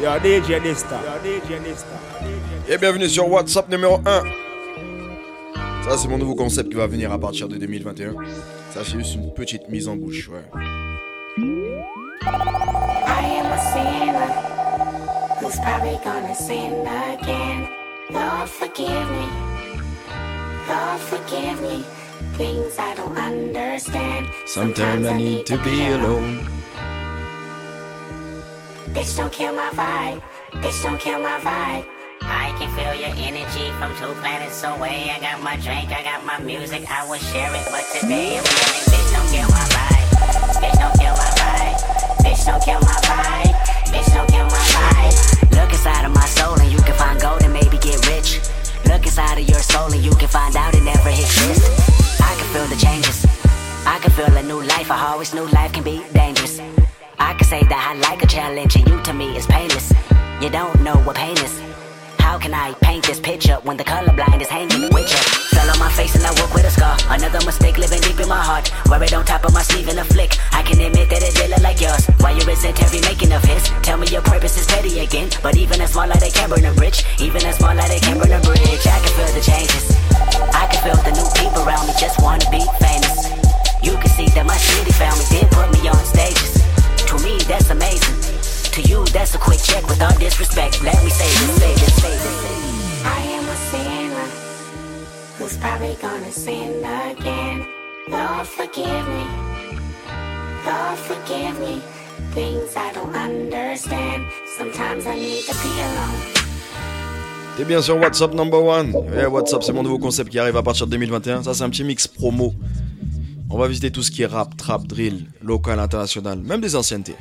Yo, DJ Nista. Et bienvenue sur WhatsApp numéro 1. Ça, c'est mon nouveau concept qui va venir à partir de 2021. Ça, c'est juste une petite mise en bouche, ouais. I am a sinner who's probably gonna sin again. Lord, forgive me. Lord, forgive me. Things I don't understand. Sometimes I need to be alone. Bitch, don't kill my vibe. Bitch, don't kill my vibe. I can feel your energy from two planets away. I got my drink, I got my music, I will share it. But today I'm feeling, bitch, don't kill my vibe. Bitch, don't kill my vibe. Bitch, don't kill my vibe. Bitch, don't kill my vibe. Look inside of my soul and you can find gold and maybe get rich. Look inside of your soul and you can find out it never exists. I can feel the changes. I can feel a new life. I always knew life can be dangerous. I can say that I like a challenge and you to me is painless. You don't know what pain is. How can I paint this picture when the colorblind is hanging with you? Fell on my face and I woke with a scar. Another mistake living deep in my heart. Wear it on top of my sleeve in a flick. I can admit that it did look like yours. Why you resent every making of his? Tell me your purpose is petty again. But even a small light, they can burn a bridge. Even a small light, they can burn a bridge. I can feel the changes. I can feel the new people around me just wanna be famous. You can see that my city found me, then put me on stages. To me, that's amazing. To you, that's a quick check with all disrespect. Let me say this, say this, say this. I am a sinner who's probably gonna sin again. Lord, forgive me. Lord, forgive me. Things I don't understand. Sometimes I need to be alone. T'es bien sur WhatsApp number one. Ouais, WhatsApp, c'est mon nouveau concept qui arrive à partir de 2021. Ça, c'est un petit mix promo. On va visiter tout ce qui est rap, trap, drill, local, international, même des anciennetés.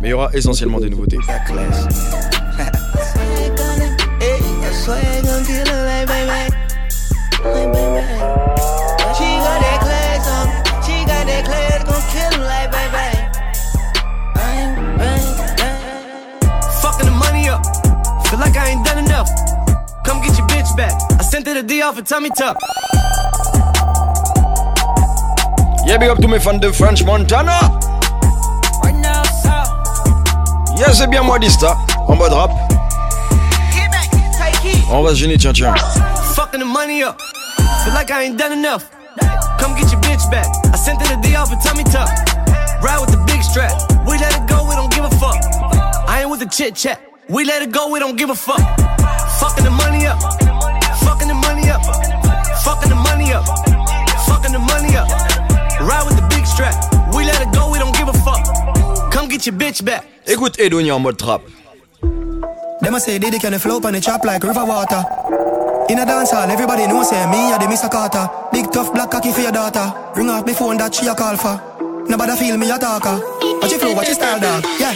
Mais il y aura essentiellement des nouveautés. back. I sent her the D off a tummy tuck. Yeah, big up to me from the French Montana. Right now, so. Yeah, c'est bien moi, Dysta. En mode rap. Get back, take heat. On va se gêner, tiens, tiens. Fucking the money up. Feel like I ain't done enough. Come get your bitch back. I sent her the D off a tummy tuck. Ride with the big strap. We let it go, we don't give a fuck. I ain't with the chit chat. We let it go, we don't give a fuck. Fucking the money up. Fucking the money up. Fucking the money up. Fucking the money up. Ride with the big strap. We let it go, we don't give a fuck. Come get your bitch back. Écoute Edonia en mode trap. Them a say Diddy can flow on the chop like river water. In a dance hall, everybody know say me a the Mr. Carter. Big tough black cocky for your daughter. Ring off the phone that she a call for. Nobody feel me a talker. Watch your flow, watch your style, dog. Yeah.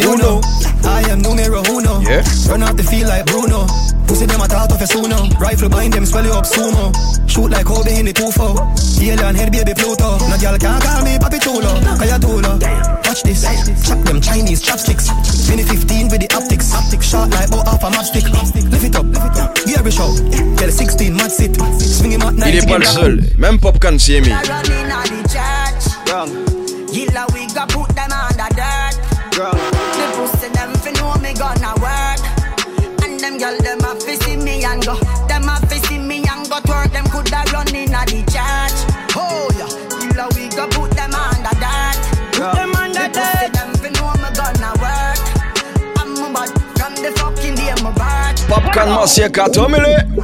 You know, I am numero uno. Yeah. Run out the field like Bruno. Pussy them a thought of a suno. Rifle behind them, swell you up sumo. Shoot like Kobe in the 2-4. Alien head baby Pluto. No girl can't call me Papi Chulo. Kaya Tulo. Watch this. Chop them Chinese chopsticks. Mini 15 with the optics. Optics shot like oh half a matchstick. Lift it up. Gear be show. Tell 16 match sit. Swing him at night. Il est pas le seul. Même Popcaan s'y est mis. running on the church. Yilla we go put them under dirt. The gonna work. And them girl them a see me and go. Them a see me and go twerk. Them coulda run in a the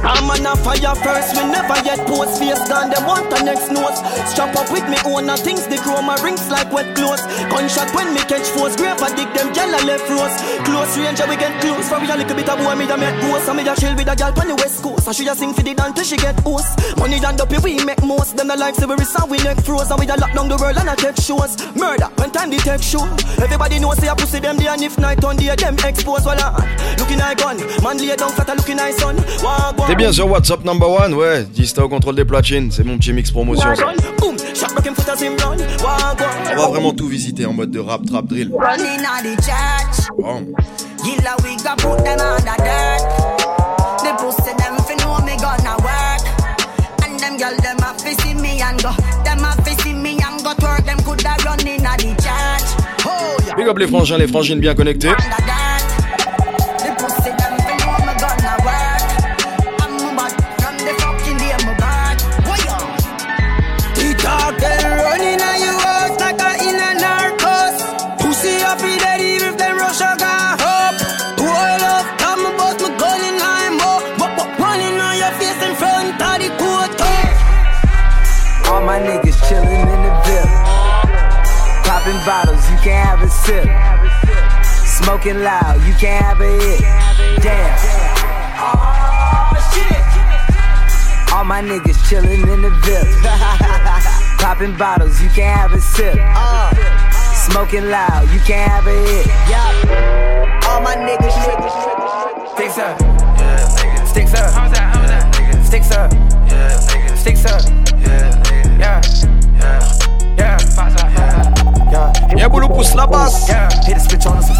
I'm on a fire first, we never yet post face gun. Them want the next notes. Strap up with me own and things they grow my rings like wet clothes. Gunshot when me catch force, grave a dig them a left rose. Close range, we get close. For we a little bit of boy, me da make ghost. And me da chill with a gyal on the west coast. And she a sing for the dance till she get host. Money and dopey we make most. Them the life say we resound we neck froze. And we da lock down the world and I take shows. Murder when time they take show. Everybody know say I pussy them day and if night on day them expose. Well, uh, looking like gun, man lay down flat, looking like sun. Walk, walk, T'es bien sur What's Up number one, ouais. Dysta au contrôle des platines, c'est mon petit mix promotion. ça. Boom, shot back him foot as him run. Walk, walk. On va vraiment tout visiter en mode de rap, trap, drill. Running on the church. Oh. Gilla, we got put them on the dirt. Bottles, you can't have a sip. Smoking loud, you can't have a hit. Damn. All my niggas chillin' in the VIP. Popping bottles, you can't have a sip. Smoking loud, you can't have a hit. All my niggas niggas. Sticks up. Sticks up. Sticks up. Sticks up. Yeah. Boulot pousse la basse. Yeah. Hit a switch on some.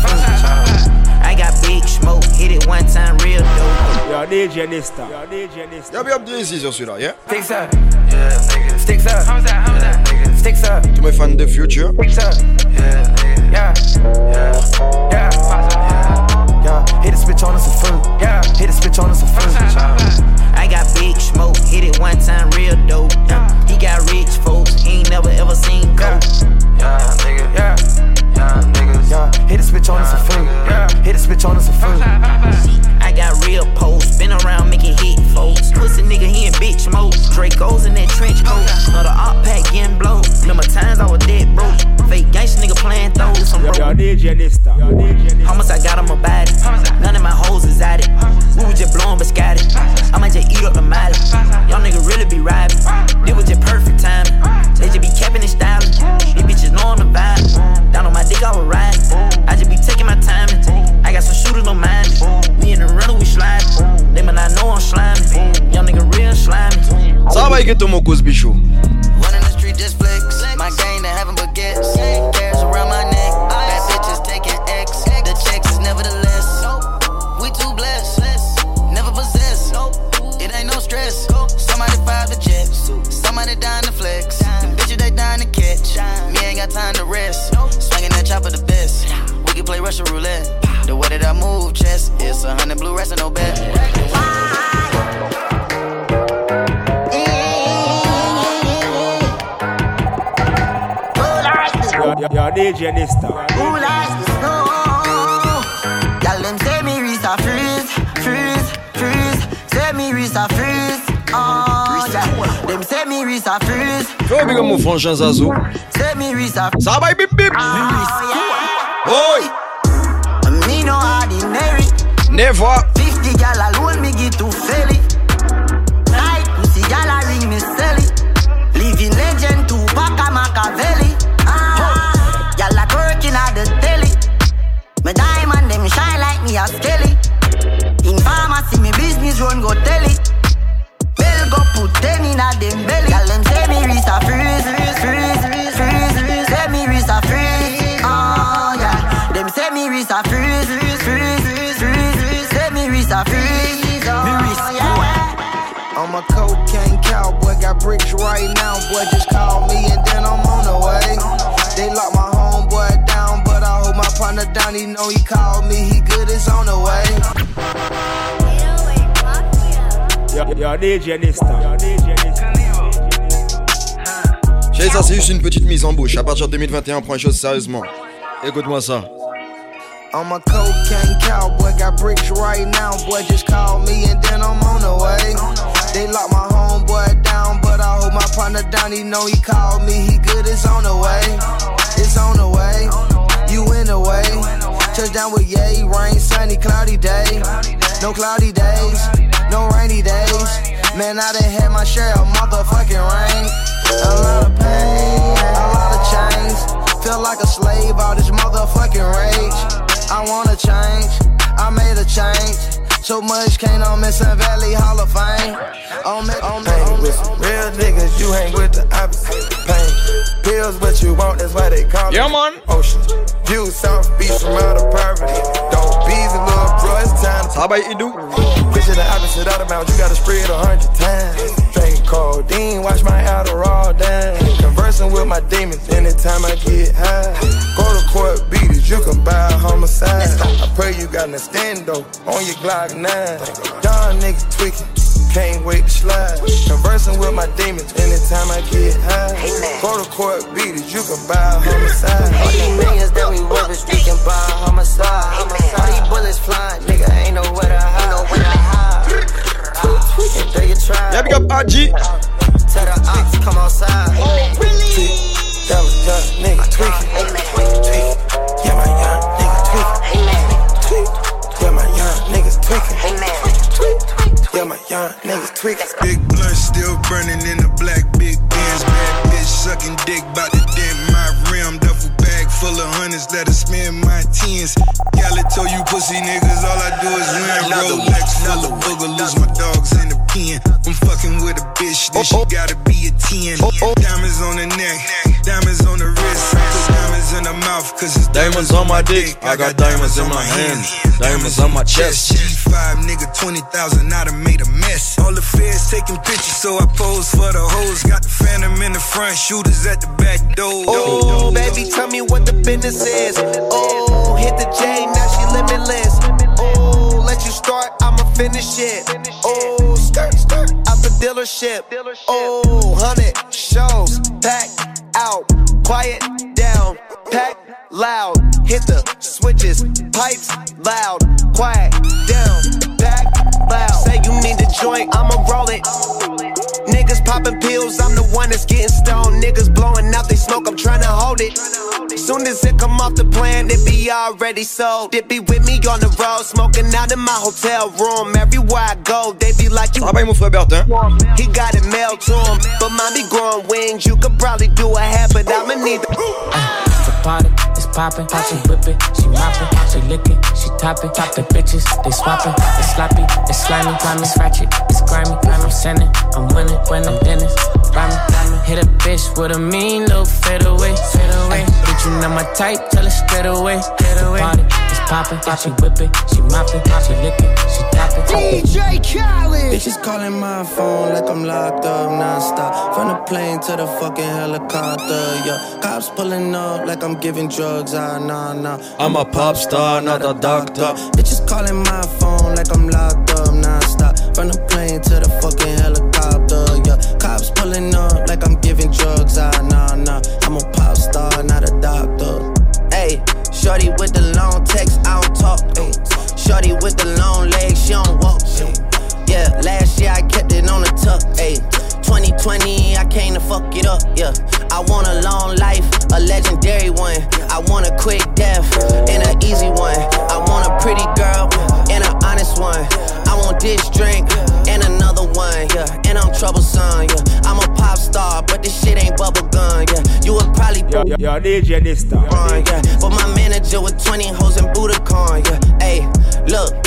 I got big smoke, hit it one time real dope. Yo, DJ Nista. Yo, DJ Nista. Y'a bien Drizzy sur celui-là, yeah? Sticks up. Sticks up. Sticks up. Tous mes fans de Future. Sticks up. Yeah. Yeah. Yeah. Yeah. Hit a switch on us a food. Yeah. Hit a switch on us a food. I got big smoke, hit it one time real dope. Yeah. He got rich folks, he ain't never ever seen coke. Yeah, nigga. Yeah. Yeah, niggas. Yeah. Hit a switch on us a food. Yeah. Hit a switch on us a food. I got real posts, been around making hit folks. Pussy nigga, he in bitch mode. Draco's in that trench coat. Another op pack getting blow. Remember times I was dead broke. Fake gangsta nigga playing throws. I'm Yo, broke. yo, DJ DJ Dysta. Who likes the snow? Y'all them say me wrist a freeze, freeze, freeze. Say me wrist a freeze. Oh, yeah. Them say me wrist a freeze. Fais big up mon frangin Zazou. Say me wrist a Ça va bip bip. Oh, Oi. yeah. Me no ordinary. Never. Run go tell it. Bell go put ten in a them belly. Gal them say me wrist a freeze, freeze, freeze, freeze. Say me wrist a freeze. Oh yeah. Them say me wrist a freeze, freeze, freeze, freeze. Say me wrist a freeze. Oh, me wrist I'm a cocaine cowboy, got bricks right now. Boy, just call me and then I'm on the way. They lock my homeboy down, but I hold my partner down. He know he called me, he good, it's on the way. Yo, DJ Nista. Chérie, ça c'est juste une petite mise en bouche. À partir de 2021, on prend les choses sérieusement. Écoute-moi ça. I'm a cocaine cowboy, got bricks right now. Boy, just call me and then I'm on the way. They lock my homeboy down, but I hold my partner down. He know he called me, he good, it's on the way. It's on the way, you in the way. Touchdown with yay, rain, sunny, cloudy day. No cloudy days, no rainy days. Man, I done had my share of motherfucking rain. A lot of pain, a lot of chains. Feel like a slave, all this motherfucking rage. I wanna change, I made a change. So much came on Missing Valley Hall of Fame. On me, on me, Hang with some real niggas, you hang with the opposite. Pain, pills, what you want, that's why they call Yeah, it. man. Ocean, view South Beach from out of poverty. Don't bees and little bro, it's time to Ça va, Idou? Bitch, the opposite out of mouth, you gotta spread a hundred times. Drink codeine, watch my Adderall down. Conversing with my demons anytime I get high. Go to court, beat it, you can buy a homicide. I pray you got an extendo on your Glock 9. Y'all niggas tweaking. Can't wait to slide. Conversing with my demons anytime I get high. Go to court, beat it, you can buy a homicide. All these millions that we worth is we can buy a homicide. All these bullets flying, nigga, ain't nowhere to hide. Nowhere to hide. Tweaking, you try? Yeah, big up Haji. Tell the ops, come outside. That was young nigga tweaking. Tweaking. Yeah, my young nigga tweaking. Tweak. Yeah, my young niggas tweaking. Tweak. Yeah, my young niggas tweaking. Big blunt still burning in the black big Benz. Bad bitch sucking dick, bout to dent my rim. Duffel bag full of hundreds, let her spend my tens. Gala told you pussy niggas, all I do is win. Rolex full of boogaloos, my dogs in the pen. I'm fucking with a bitch, then she oh, oh. gotta be a 10. Diamonds on the neck, diamonds on the wrist. Put diamonds in cause it's Diamonds on my dick, I got diamonds in my hand. Diamonds on my chest. G5 nigga, 20,000, I done made a mess. All the feds taking pictures, so I pose for the hoes. Got the phantom in the front, shooters at the back door. Oh, baby, tell me what the business is. Oh, hit the J, now she limitless. Oh, let you start, I'ma finish it. Oh, skirt, skirt, out the dealership. Oh, hundred shows, pack out, quiet down, pack loud. Hit the switches, pipes loud, quiet down, back, loud. Say you need the joint, I'ma roll it. Niggas popping pills, I'm the one that's getting stoned. Niggas blowing out they smoke, I'm trying to hold it. Soon as it come off the plan, it be already sold. It be with me on the road, smoking out in my hotel room. Everywhere I go, they be like, you Ça va, mon frère Bertin? He got it mailed to him, but mine be growing wings. You could probably do a half, but I'ma need the. The party is poppin', she whip it, she moppin', she lickin', she top it, top the bitches, they swappin', it's sloppy, it's slimy, slimy, it's ratchet, it's grimy, I'm sending, I'm winning, when I'm Dennis, rhyming, rhyming, hit a bitch with a mean little fade away, fade away, bitch you know my type, tell her straight away, get away, party poppin', she whip it, she moppin', she lick it, she top it, DJ Khaled. Bitches calling my phone like I'm locked up nonstop. From the plane to the fucking helicopter, yeah. Cops pulling up like I'm giving drugs, ah, nah, nah. I'm a pop star, not a doctor. Bitches calling my phone like I'm locked up nonstop. From the plane to the fucking helicopter, yeah. Cops pulling up like I'm giving drugs, ah, nah, nah. I'm a pop star, not a doctor. Hey, shorty with the long text, I don't talk. Ay. Shorty with the long legs, she don't walk. ay. Yeah, last year I kept it on the tuck. Ay. 2020, I came to fuck it up. Yeah, I want a long life, a legendary one. I want a quick death and an easy one. I want a pretty girl and an honest one. I want this drink and another one. Yeah, and I'm troublesome. Yeah, I'm a pop star, but this shit ain't bubble gum. Yeah, you would probably. Yo, yo, yo, DJ this time. Uh, yeah. But my manager with 20 hoes in Budokan, yeah. Hey, look,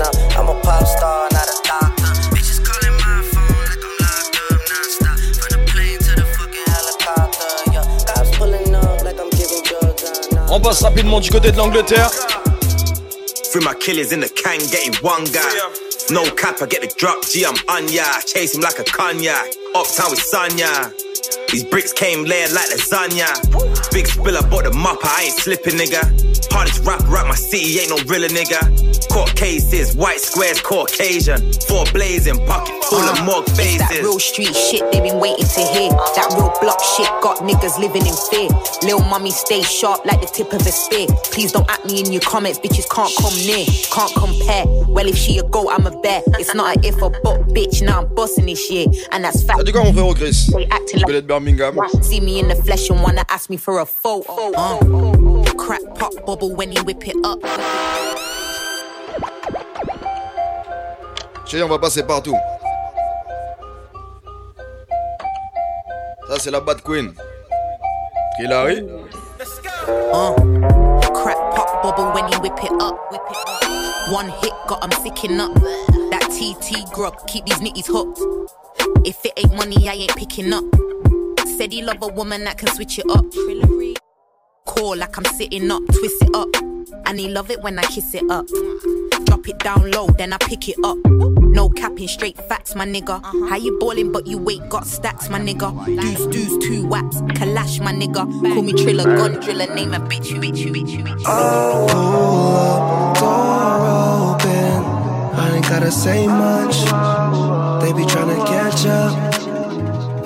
I'm a pop star, not a doctor. Bitches calling my phone like I'm locked up nonstop. From the plane to the fucking helicopter, yeah. Cops pulling up like I'm giving drugs, nah. On passe rapidement du côté de l'Angleterre. Through my killers in the can, getting one guy. No cap, I get the drop, G, I'm on ya. Chase him like a cognac. Uptown with Sonya. These bricks came layered like lasagna. Big spiller, bought the mopper, I ain't slipping, nigga. Hardest rapper at my city, ain't no realer, nigga. Court cases, white squares, Caucasian. Four blazing, pocket full of mug It's faces. that real street shit they been waiting to hear. That real block shit got niggas living in fear. Lil mommy stay sharp like the tip of a spear. Please don't at me in your comments, bitches can't come near, can't compare. Well, if she a goat, I'm a bear. It's not a if or but, bitch. Now I'm bossing this shit, and that's fact. T'as dit quoi, mon frérot Chris They acting Tu connais de Birmingham See me in the flesh and wanna ask me for a photo. Uh, crack pop bubble when you whip it up. Chérie, on va passer partout. Ça, c'est la Bad Queen. Hillary. Uh, crack pop bubble when he whip it up. Whip it up. One hit got him sicking up. That TT grub keep these nitties hooked. If it ain't money, I ain't picking up. Said he love a woman that can switch it up. Call like I'm sitting up, twist it up. And he love it when I kiss it up. Drop it down low, then I pick it up. No capping, straight facts, my nigga. Uh-huh. How you ballin', but you ain't got stacks, my nigga. Deuce, deuce, two waps, Kalash, my nigga. Call me Triller, gun driller, name a bitch, you, bitch, you, bitch, you, bitch. Oh, door open. I ain't gotta say much. They be tryna catch up.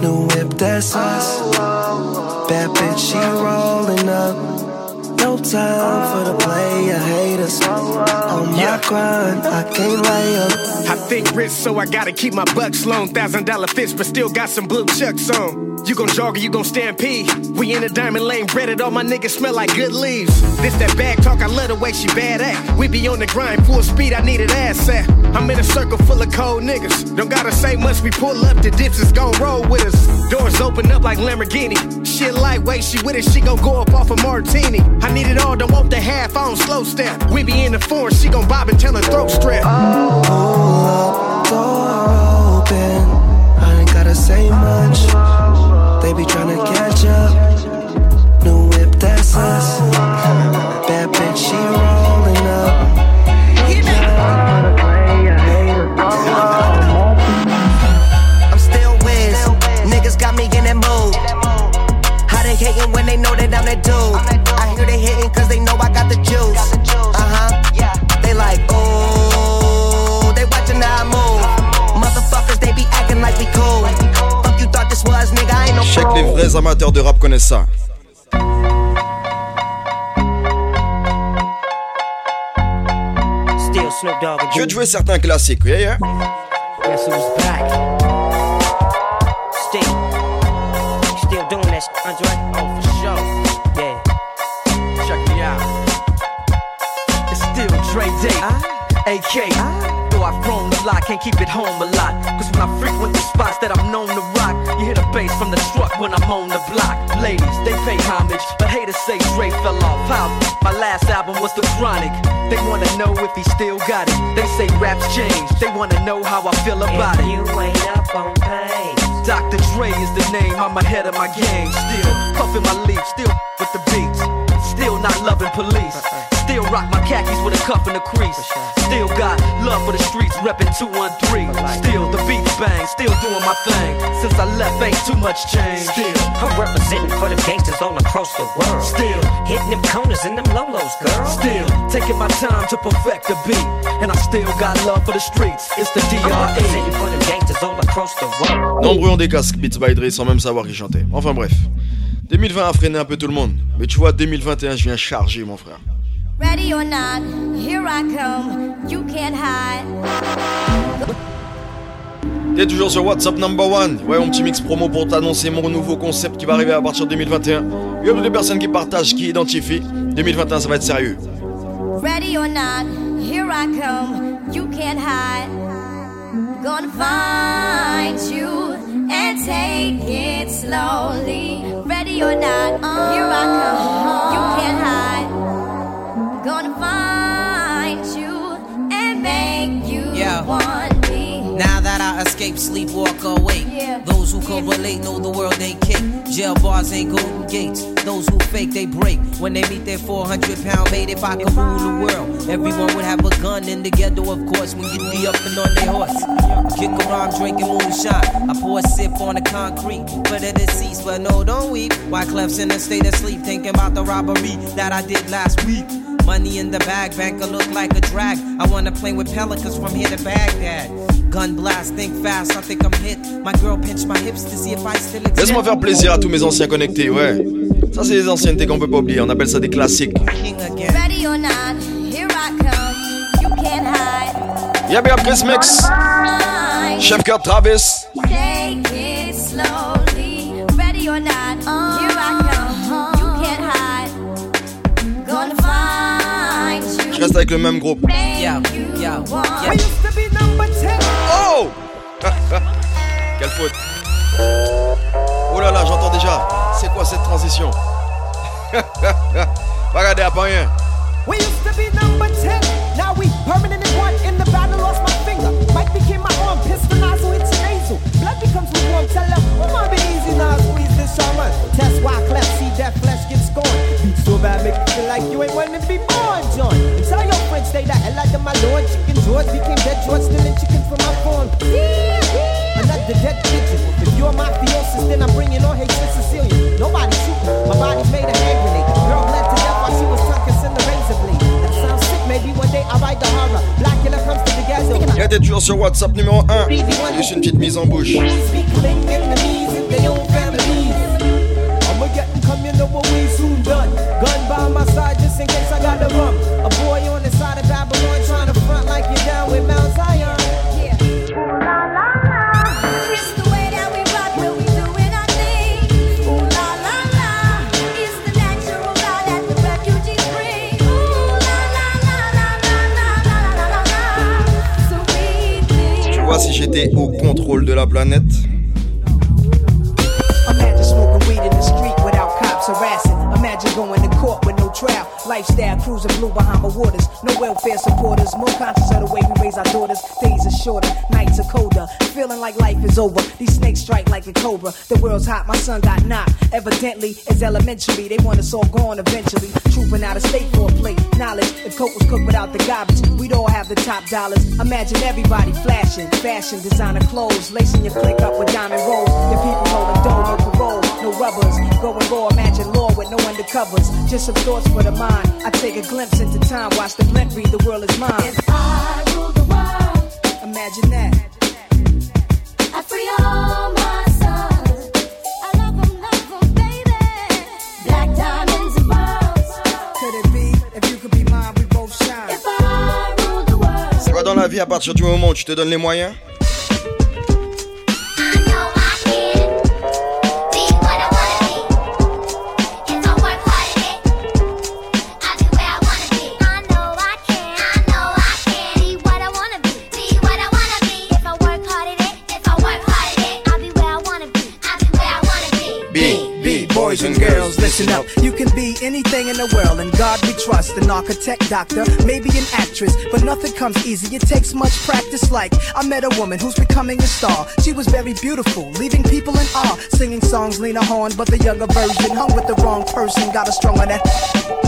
New whip, that's us. Bad bitch, she rolling up. No time for the player haters. On my grind, I can't lay up. I think rich, so I gotta keep my bucks low. Thousand dollar fish, but still got some blue chucks on. You gon' jog or you gon' stampede. We in the diamond lane, breaded. All my niggas smell like good leaves. This that bag talk, I love the way she bad at. We be on the grind, full speed, I need an ass at. I'm in a circle full of cold niggas. Don't gotta say much, we pull up, the dips is gon' roll with us. Doors open up like Lamborghini. Shit lightweight, she with it, she gon' go up off a martini. I need it all, don't want the half, I don't slow step. We be in the foreign, she gon' bob and tell her throat strap. Door open. I ain't gotta say much. Be tryna catch up. New whip, that's us. Bad bitch, she rolling up. I'm still whiz. Niggas got me in that mood. How they hating when they know that I'm that dude? Vrais amateurs de rap connaissent ça. Still Snoop Dogg and Je vais te jouer certains classiques, yeah, yeah. Guess who's back? Still, still doing that, shit, Andre? Oh, for sure. Yeah. Check me out. It's still Dre Day, AK. Though I've grown a lot, can't keep it home a lot. Cause when I frequent the spots that I'm known to rock, you hear the bass from the truck when I'm on the block. Ladies, they pay homage, but haters say Dre fell off. How? My last album was The Chronic. They wanna know if he still got it. They say raps change, they wanna know how I feel about it. You ain't up on pain. Dr. Dre is the name, I'm ahead of my game. Still puffin' my leaf, still with the beats. Still not loving police. Uh-uh. Still rock my khakis with a cuff and a crease. Still got love for the streets, reppin' 213. Still the beats bang, still doing my thing. Since I left, ain't too much change. Still, I'm representing for the gangsters all across the world. Still hitting them corners and them lolos, girl. Still taking my time to perfect the beat. And I still got love for the streets. It's the I'm representing DRE. for the gangsters all across the world. Nombreux ont des casques Beats by Dre sans même savoir qui chantait. Enfin bref. 2020 a freiné un peu tout le monde. Mais tu vois, 2021, je viens charger, mon frère. Ready or not, here I come. You can't hide. T'es toujours sur WhatsApp number one. Ouais, mon petit mix promo pour t'annoncer mon nouveau concept qui va arriver à partir de 2021. Il y a des personnes qui partagent, qui identifient. 2021, ça va être sérieux. Ready or not, here I come. You can't hide. Gonna find you and take it slowly. Ready or not, here I come. You can't hide. Gonna find you and make you me. Now that I escape, sleep, walk awake. Those who correlate know the world ain't kick. Jail bars ain't golden gates. Those who fake, they break. When they meet their 400 pound mate, if I could rule the world, everyone would have a gun in the ghetto, of course, when you be up and on their horse. Kick around drinking moonshine. I pour a sip on the concrete for the deceased, but no, don't weep. Wyclef's in a state of sleep, thinking about the robbery that I did last week. Money in the bag, banker look like a drag. I wanna play with pelicans from here to Baghdad. Gun blast, think fast, I think I'm hit. My girl pinched my hips to see if I still exist. Laisse-moi faire plaisir à tous mes anciens connectés, ouais. Ça, c'est des anciennetés qu'on peut pas oublier. On appelle ça des classiques. Ready or not, here I come. You can't hide. Y'a bien Chris Mix. Chef Kurt Travis. Take it slowly. Ready or not, Je reste avec le même groupe. Oh Quelle faute. Oh là là, j'entends déjà. C'est quoi cette transition? Va regarder à pas rien. We used to be number 10. Now we permanent in one. In the battle, lost my finger. Mike became my arm. Pistol nozzle, it's nasal. Blood becomes lukewarm. Tell her, oh, my be easy now. Squeeze this shaman. Test why cleft. See that flesh get scorned. Beat so bad, make you feel like you ain't to be born, John. And tell your friends, stay the hell out of my lord. Chicken George became dead George, stealing chicken from my farm. Another dead pigeon. If you're mafiosis, then I'm bringing on hatred Sicilian. Nobody shooting. My body's made a hand grenade. Girl bled to death while she was tucking in the razor blade. That sounds sick. Maybe one day I'll write the horror. Black killer comes to the ghetto. Il était toujours sur What's Up numéro 1. Juste une petite mise en bouche. find a rump. A boy on the side of Babylon trying to front like you're down with Mount si j'étais au contrôle de la planète Lifestyle cruising blue behind my waters. Welfare supporters. More conscious of the way we raise our daughters. Days are shorter, nights are colder. Feeling like life is over. These snakes strike like a cobra. The world's hot, my son got knocked. Evidently, it's elementary. They want us all gone eventually. Trooping out of state for a plate. Knowledge, if coke was cooked without the garbage, we'd all have the top dollars. Imagine everybody flashing, fashion, designer clothes, lacing your click up with diamond rolls. Your people rolling dough, no parole, no rubbers. Going raw, imagine law with no undercovers. Just some thoughts for the mind. I take a glimpse into time, watch the blimp read, the world is mine. If I rule the world, Imagine that. I free all my sons. I love 'em, love 'em, baby. Black diamonds and pearls. Could it be? If you could be mine, we both shine? If I rule the world. c'est quoi dans la vie à partir du moment où tu te donnes les moyens listen up. You can be anything in the world, and God we trust. An architect, doctor, maybe an actress, but nothing comes easy. It takes much practice. Like I met a woman who's becoming a star. She was very beautiful, leaving people in awe. Singing songs, Lena Horne, but the younger version hung with the wrong person. Got a strong on.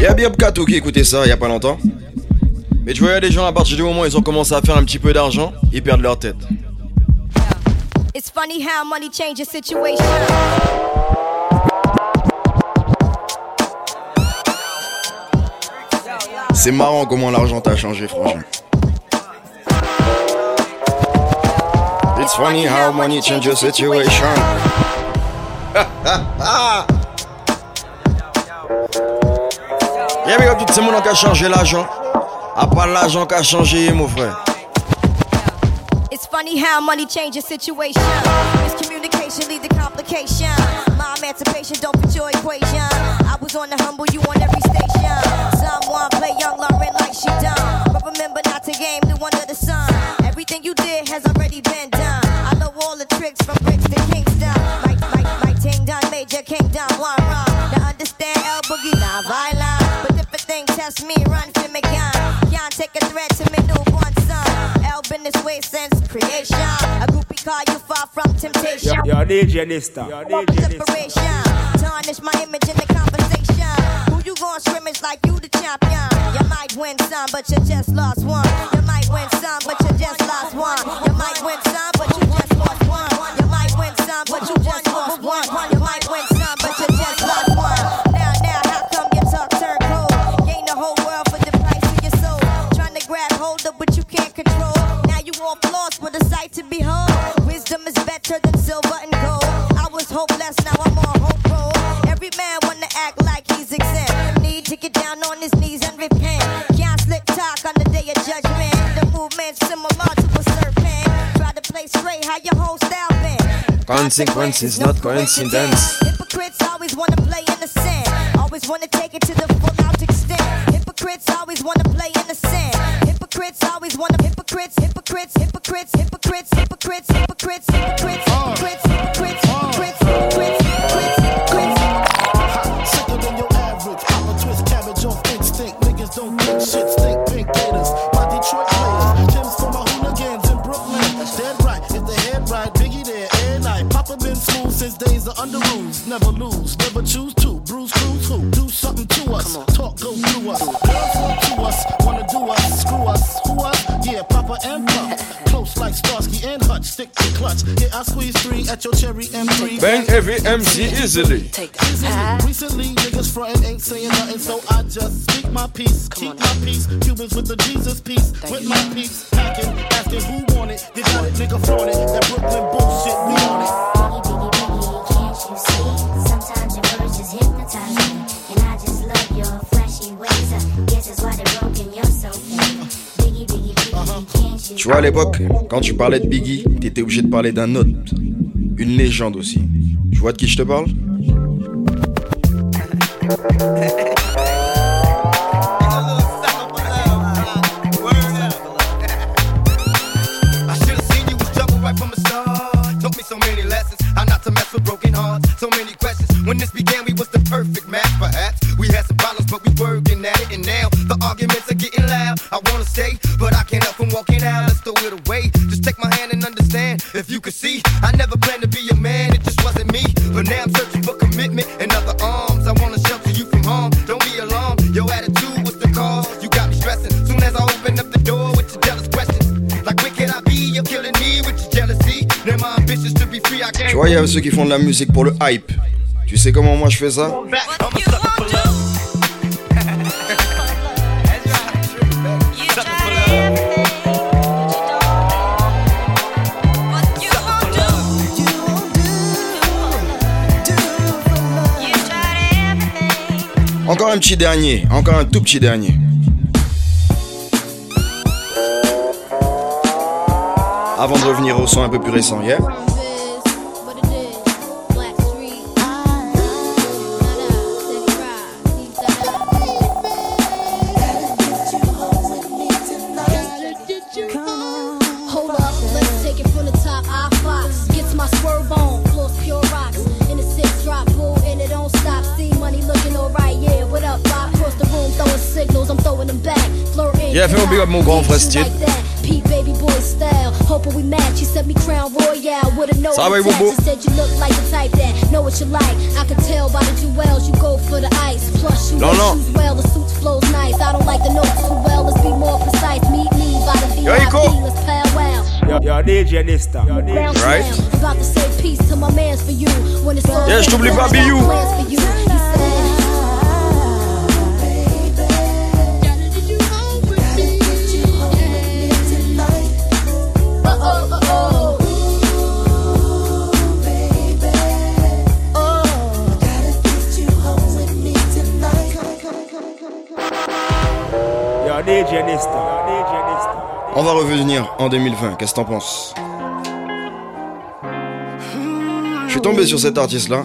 Il y a bien Kato qui écoutait ça il y a pas longtemps. Mais tu vois, il y a des gens à partir du moment où ils ont commencé à faire un petit peu d'argent, ils perdent leur tête. It's funny how money changes situation. C'est marrant comment l'argent t'a changé, franchement. It's funny how money changes situation. Tout a. It's funny how money changes situation. Miscommunication lead to complication. My emancipation don't fit your equation. I was on the humble, you on every station. Someone play young Lauryn like she done. But remember not to game new under the sun. Everything you did has already been done. I know all the tricks from bricks to Kingston. My, my, my ting done, major kingdom, one run. Now understand El Boogie, not violent. But if a thing test me, run for me gun. Can't take a threat to me newborn son. El been this way since creation. A groupie call you far from temptation. Yo, yo, DJ Dysta. Yo, DJ Dysta. Separation. Tarnish my image in the conversation. Who you gon' scrimmage like you the champion? You might win some, but you just lost one. You might win some, but you just lost one. You might win some, but you just lost one. You might win some, but you just lost one. You might win lost with a sight to behold. Wisdom is better than silver and gold. I was hopeless, now I'm on hope roll. Every man wanna act like he's exempt. Need to get down on his knees and repent. Can't slick talk on the day of judgment. The movement's similar to a serpent. Try to play straight, how your whole style been. Consequences, not coincidence. Hypocrites always wanna play innocent. Always wanna take it to the I squeeze three at your cherry M3. Bang every MG easily. Easily. Recently, niggas frontin' ain't saying nothing, so I just speak my peace, keep my peace. Cubans with the Jesus peace, with my peeps packing, asking who want it. You got it, nigga, flaunt it. That Brooklyn bullshit, we on it. Tu vois, à l'époque, quand tu parlais de Biggie, t'étais obligé de parler d'un autre. Une légende aussi. Tu vois de qui je te parle? Ceux qui font de la musique pour le hype. Tu sais comment moi je fais ça? Encore un petit dernier, encore un tout petit dernier. Avant de revenir au son un peu plus récent, yeah? Baby boy style. Hoping we match. You sent me crown royale with a no Ça va. Bobo? You said you look like the type that know what you like. I could tell by the jewels you go for the ice. Plus you No, no. shoes well, the suits flows nice. I don't like the notes too well. Let's be more precise. Meet me by the Yo, VIP. Iko. Let's powwow. Yo, yo, DJ Dysta. Yo, Ground DJ Right. slam. About to say peace to my mans for you. When it's all Yeah, je t'oublie pas, I got Biou. plans you. On va revenir en 2020, qu'est-ce que t'en penses? Je suis tombé sur cet artiste-là.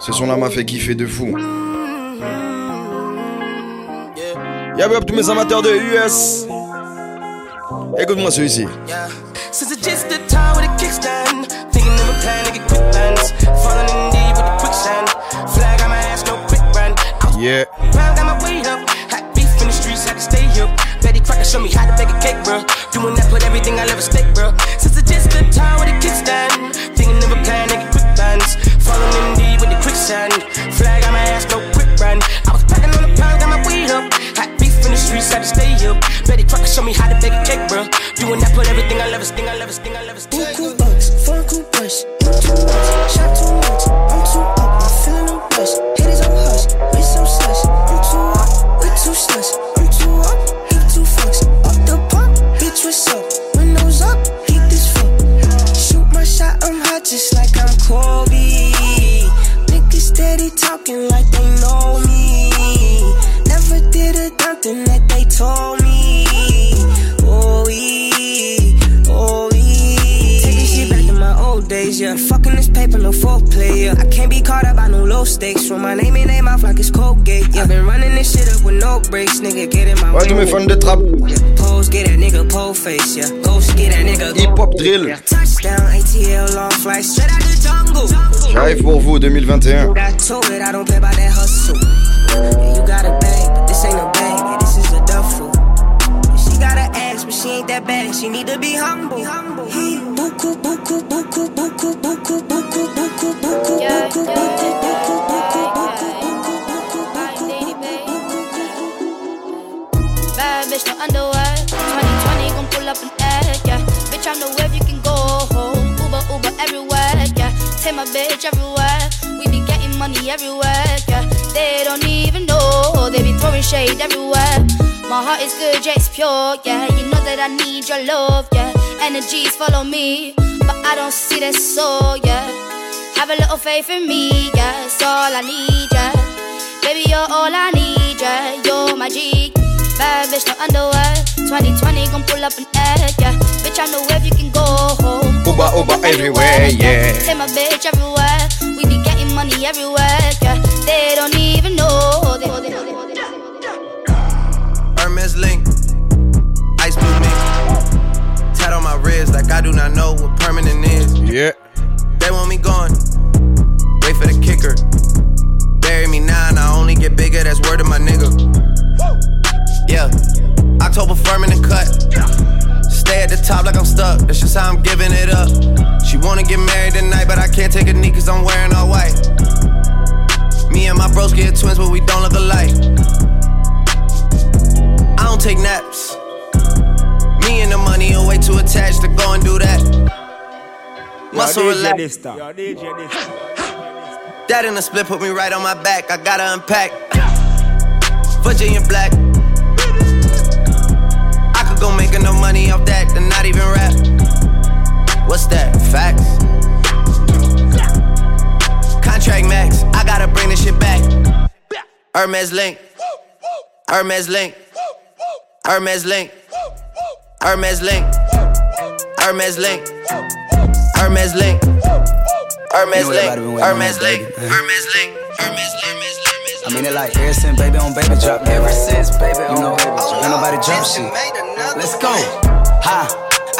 Ce son-là m'a fait kiffer de fou. Y'a yeah, tous mes amateurs de US. Écoute-moi celui-ci. Yeah. Crocker show me how to bake a cake, bro. Doing that, put everything I love at stake, bro. Since I just the time with a kickstand. Thinking of a plan get quick bands. Falling in deep with the quicksand. Flag on my ass, no quick run. I was packing on the pound, got my weight up. Hot beef in the streets, had to stay here. Betty Crocker show me how to bake a cake, bro. Doing that, put everything I love at sting, I love it, sting, I love it, sting. Buku bucks, four cool brush. You too much, shot too much. I'm too up, not feeling no rush. Haters on hush, we some slush. I'm too up, we too slush. Stakes. My name in their mouth like it's Colgate. Yeah, been running this shit up with no breaks, nigga. Get in my tous mes fans de trap. Pose, get that nigga pole face, yeah. Ghost, get that nigga. Hip hop drill. Touchdown, ATL, long flight, straight out the jungle. J'arrive pour vous 2021. Got told it, I don't play by that hustle. Yeah, you got a bag, but this ain't no bag, yeah, this is a duffel. She got an ass, but she ain't that bad, she need to be humble. He buku, buku, buku, buku, follow me, but I don't see that soul, yeah. Have a little faith in me, yeah. It's all I need, yeah. Baby, you're all I need, yeah. You're my G. Bad bitch, no underwear. 2020 gon' pull up an egg, yeah. Bitch, I know where you can go home. Uber, Uber everywhere, yeah. Take my bitch everywhere. We be getting money everywhere, yeah. They don't even know. They, they, they, Hermes link, ice blue mink. Tat on my wrist like I do not know what permanent is. Yeah. They want me gone. Wait for the kicker. Bury me now and I only get bigger. That's word of my nigga. Yeah. October firm in the cut. Stay at the top like I'm stuck. That's just how I'm giving it up. She wanna get married tonight, but I can't take a knee cause I'm wearing all white. Me and my bros get twins, but we don't look alike. I don't take naps. Me and the money are way too attached to go and do that. Muscle relax. That in the split put me right on my back. I gotta unpack. Virginia black. I could go make enough money off that than not even rap. What's that? Facts. Contract max. I gotta bring this shit back. Hermes link. Hermes link. Hermes link. Hermes link. Hermes link. Hermes link. Hermes You know what link. everybody been waiting on, Hermes link. baby. Hermes link. I mean it like ever since baby on baby drop. Ever since baby on baby drop. Ain't nobody drop shit. Let's go. Ha.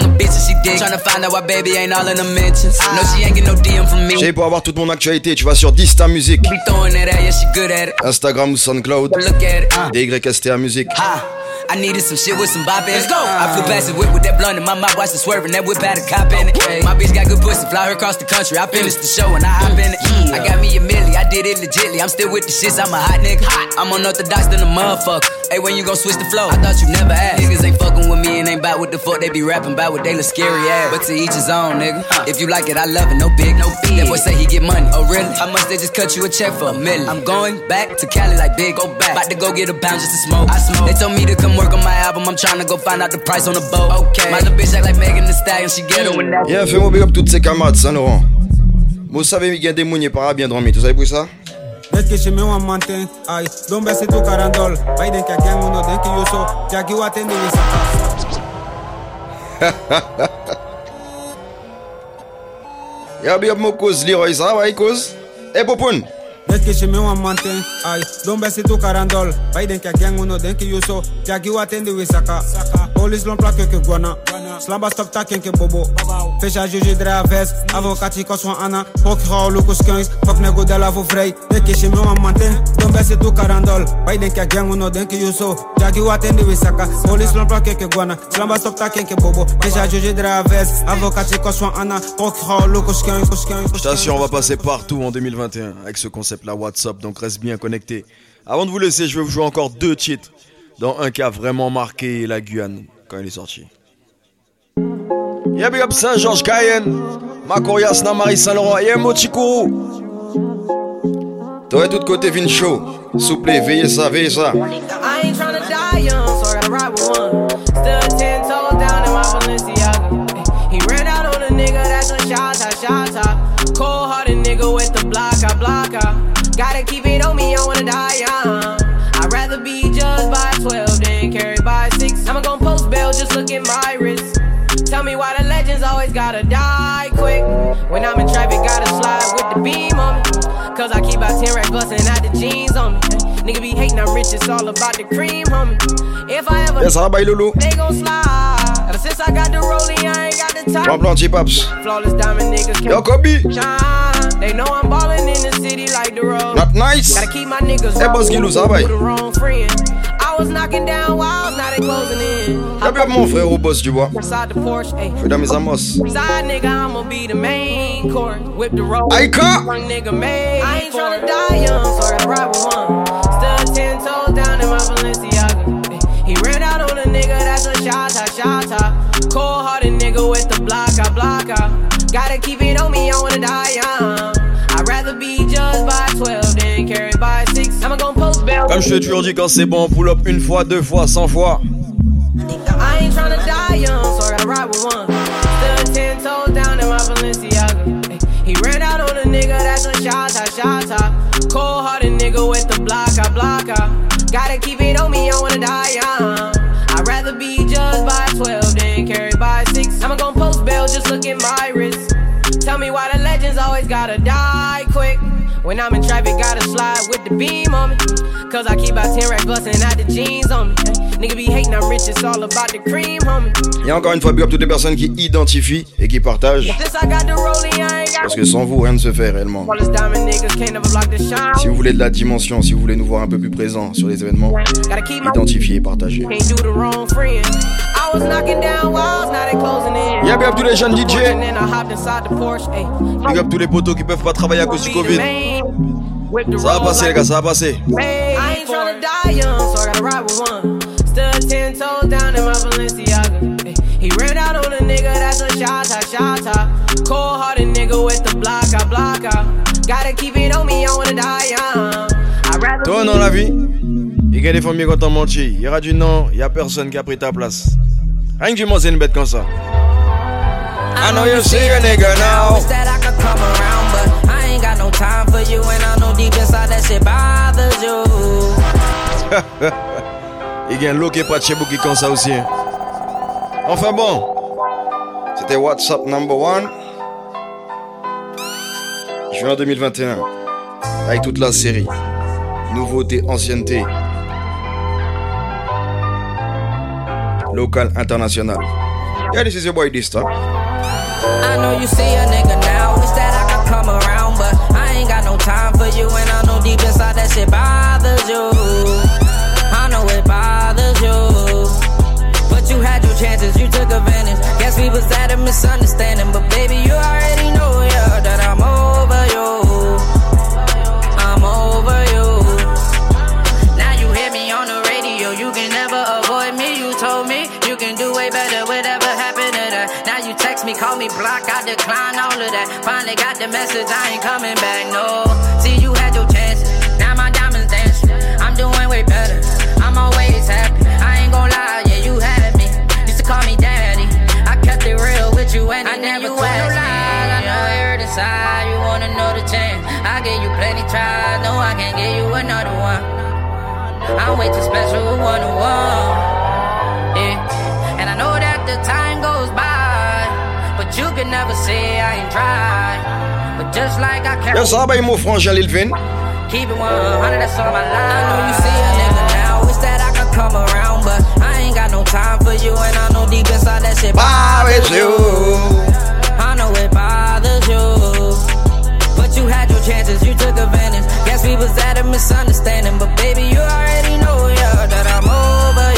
the bitch and she dig. Tryna find out why baby ain't all in the mentions. No, she ain't get no DM from me. J'ai pour avoir toute mon actualité, tu vas sur Dysta Music, Be throwing that at, yeah, she good at it. Instagram ou SoundCloud, Look at it. Uh. DYSTA Music. Ha. I needed some shit with some bop in it. Let's go. I flew past the whip with that blunt in my mouth, watched it swerving. That whip had a cop in it. My bitch got good pussy, fly her across the country. I finished the show and I hop in it. I got me a milli, I did it legitly. I'm still with the shits, I'm a hot nigga. I'm unorthodox than a motherfucker. Hey, when you gon' switch the flow? I thought you never asked. Niggas ain't fucking with me and ain't bout what the fuck they be rapping about what they look scary ass. But to each his own, nigga. If you like it, I love it. No big, no big. That boy say he get money. Oh really? How much they just cut you a check for a million? I'm going back to Cali like big. Go back. About to go get a pound just to smoke. I smoke. They told me to come work on my album. I'm trying to go find out the price on the boat. Okay. My little bitch act like Megan Thee Stallion. She get her when that. Yeah, fais-moi big up toutes ces camarades Saint-Laurent. Vous savez, il y a des mouniers para bien dormir. Tu savais pour ça? Desde que me one man thing, ay, don't best tu carandol. Biden que gang uno den que yo so, Jackie Watten de Yeah, big up mon cause Leroy, ça va, cause? Eh, Popoun! Desde que me one man thing, ay, don't best tu. Biden que uno den que yo so, Jackie Watten de Wisaka. Police l'on plaque que guana. Slamba stop taken que bobo. Fecha juge de la veste, avocat qui soit ana. Procureur Lucas 15, fuck nego de la vous vrij. Desde que me one man thing, don't best tu carandol. Biden que gang uno den que yo so, Jackie Watten de Wisaka. Police l'on plaque que guana. Slamba stop taken que bobo. Fecha juge de la veste, avocat qui soit ana. Procureur Lucas 15, 15. Je t'assure, on va passer partout en 2021 avec ce concept-là What's Up, donc reste bien connecté. Avant de vous laisser, je vais vous jouer encore deux titres, dont un qui a vraiment marqué la Guyane quand il est sorti. Yeah, big up Saint-Georges Cayenne, Macorias Namari Saint-Laurent, yeah, Mochikourou. Toi, tout côté Vincho, s'il vous plaît, veillez ça, veillez ça. I ain't tryna die young, so I gotta ride with one. Stood ten toes down in my Balenciaga. Ay, He ran out on a nigga, that's a shot, shot, shot. Cold hearted nigga with the block, I block, I. Gotta keep it look at my wrist. Tell me why the legends always gotta die quick. When I'm in traffic, gotta slide with the beam on me. Cause I keep out 10 racks bustin' out the jeans on me. Nigga be hating, I'm rich, it's all about the cream, homie. If I ever Yes, va, bye, Loulou. they gon' slide. Ever since I got the rollie, I ain't got the time. Plan plan, G-Pops. Flawless diamond niggas can't Yo, Kobe. shine. They know I'm ballin' in the city like the road. Not nice. Gotta keep my niggas Eh, boss Gilou, ça va, bye. with the wrong friend. I was knocking down walls, now they closing in. Yeah, big up mon frère au boss du bois. Inside the Porsche, ayy. Fais mes amos. Side nigga, I'ma be the main court. Whip the road. Aika. Young nigga made. I ain't tryna die young, so I gotta ride with one. Stood ten toes down in my Balenciaga. He ran out on a nigga, that's a shot, shot, Cold hearted nigga with the block, I block, I. Gotta keep Comme je t'ai toujours dit, quand c'est bon, pull up une fois, deux fois, cent fois. With one. Stood on a nigga, that's. Gotta keep it on me, I wanna die young. I'd rather be judged by 12 than carried by 6. I'ma gon' post bail, just look at my wrist. Tell me why the legends always gotta die quick. When I'm in traffic, gotta slide with the beam on me. Cause I keep out 10 racks bustin' out the jeans on me. Nigga be hating, I'm rich, it's all about the cream, homie. Et encore une fois, big up toutes les personnes qui identifient et qui partagent. Parce que sans vous, rien ne se fait réellement. Si vous voulez de la dimension, si vous voulez nous voir un peu plus présents sur les événements, identifiez et partagez. Yeah, big up tous les jeunes DJ. Big up tous les potos qui peuvent pas travailler à cause du Covid. Ça va passer, les gars, ça va passer. I ain't tryna die young, so I gotta ride with one. Stood ten toes down in my Balenciaga. Ay, He ran out on a nigga, that's a shot, shot, Cold hearted nigga with the block, I block, I. Gotta keep it on me, I wanna die young. Toi, dans la vie, il y a des familles quand on menti. Il y aura du non, il y a personne qui a pris ta place. Rien que tu manges une bête comme ça. I know you see a nigga now. Wish that I could come around, but time for you, and I know deep inside that shit bothers you. Il y a un qui est pas de chez vous qui ça aussi. hein. Enfin bon, c'était WhatsApp number one. Juin 2021. Avec toute la série. Nouveauté, ancienneté. Local, international. Yeah, this is your boy Dista. I know you see a nigga now. Wish that I could come around, ain't got no time for you, and I know deep inside that shit bothers you. I know it bothers you. But you had your chances, you took advantage. Guess we was at a misunderstanding, but baby, you already know, yeah, that I'm over me, call me, block, I decline all of that. Finally got the message, I ain't coming back, no. See, you had your chances, now my diamonds dancing. I'm doing way better, I'm always happy. I ain't gon' lie, yeah, you had me. Used to call me daddy, I kept it real with you, and I never told no lies. I know it hurt inside, you wanna know the chance. I gave you plenty tries, no, I can't give you another one. I'm way too special, one on one. Yeah. And I know that the time goes by, but you can never say I ain't tried. But just like I carry Yo, ça va, mon frangin Lil Vin. Keep it 100, that's all my life. I know you see a nigga now, wish that I could come around, but I ain't got no time for you, and I know deep inside that shit bothers you. I know it bothers you. But you had your chances, you took advantage. Guess we was at a misunderstanding, but baby, you already know, yeah, that I'm over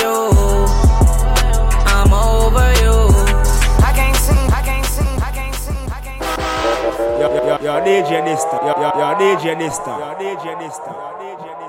can't Yo, yo, yo, yo, DJ Dysta. Yo, yo, yo, DJ Dysta. Yo, DJ Dysta. Yo, DJ Dysta.